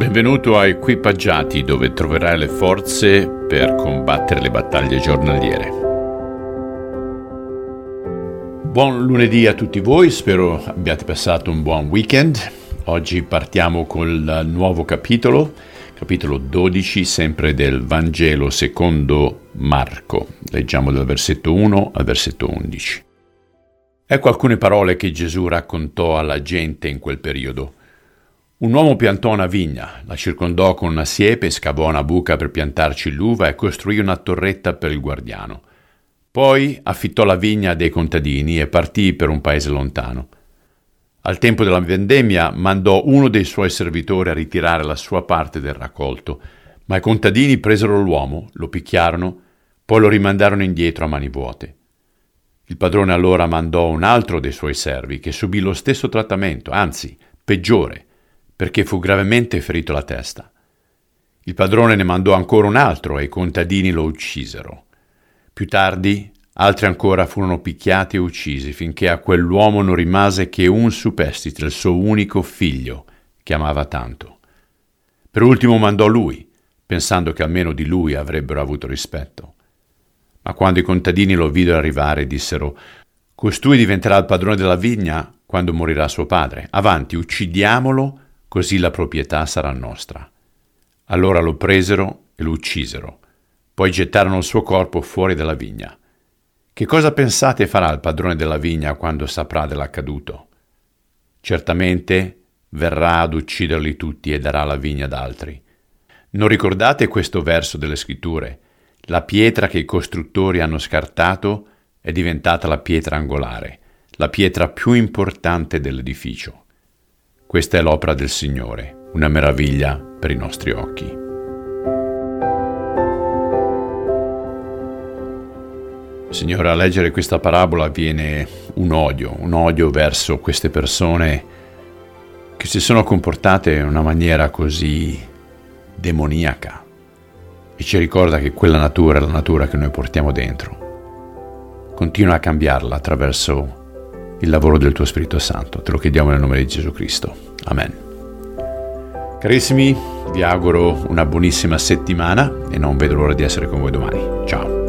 Benvenuto a Equipaggiati dove troverai le forze per combattere le battaglie giornaliere. Buon lunedì a tutti voi, spero abbiate passato un buon weekend. Oggi partiamo col nuovo capitolo, capitolo 12, sempre del Vangelo secondo Marco. Leggiamo dal versetto 1 al versetto 11. Ecco alcune parole che Gesù raccontò alla gente in quel periodo. Un uomo piantò una vigna, la circondò con una siepe, scavò una buca per piantarci l'uva e costruì una torretta per il guardiano. Poi affittò la vigna a dei contadini e partì per un paese lontano. Al tempo della vendemmia mandò uno dei suoi servitori a ritirare la sua parte del raccolto, ma i contadini presero l'uomo, lo picchiarono, poi lo rimandarono indietro a mani vuote. Il padrone allora mandò un altro dei suoi servi che subì lo stesso trattamento, anzi, peggiore, perché fu gravemente ferito la testa. Il padrone ne mandò ancora un altro e i contadini lo uccisero. Più tardi altri ancora furono picchiati e uccisi finché a quell'uomo non rimase che un superstite, il suo unico figlio, che amava tanto. Per ultimo mandò lui, pensando che almeno di lui avrebbero avuto rispetto. Ma quando i contadini lo videro arrivare, dissero Costui diventerà il padrone della vigna quando morirà suo padre. Avanti, uccidiamolo così la proprietà sarà nostra. Allora lo presero e lo uccisero, poi gettarono il suo corpo fuori dalla vigna. Che cosa pensate farà il padrone della vigna quando saprà dell'accaduto? Certamente verrà ad ucciderli tutti e darà la vigna ad altri. Non ricordate questo verso delle scritture? La pietra che i costruttori hanno scartato è diventata la pietra angolare, la pietra più importante dell'edificio. Questa è l'opera del Signore, una meraviglia per i nostri occhi. Signore, a leggere questa parabola viene un odio, un odio verso queste persone che si sono comportate in una maniera così demoniaca e ci ricorda che quella natura è la natura che noi portiamo dentro. Continua a cambiarla attraverso il lavoro del tuo Spirito Santo. Te lo chiediamo nel nome di Gesù Cristo. Amen. Carissimi, vi auguro una buonissima settimana e non vedo l'ora di essere con voi domani. Ciao.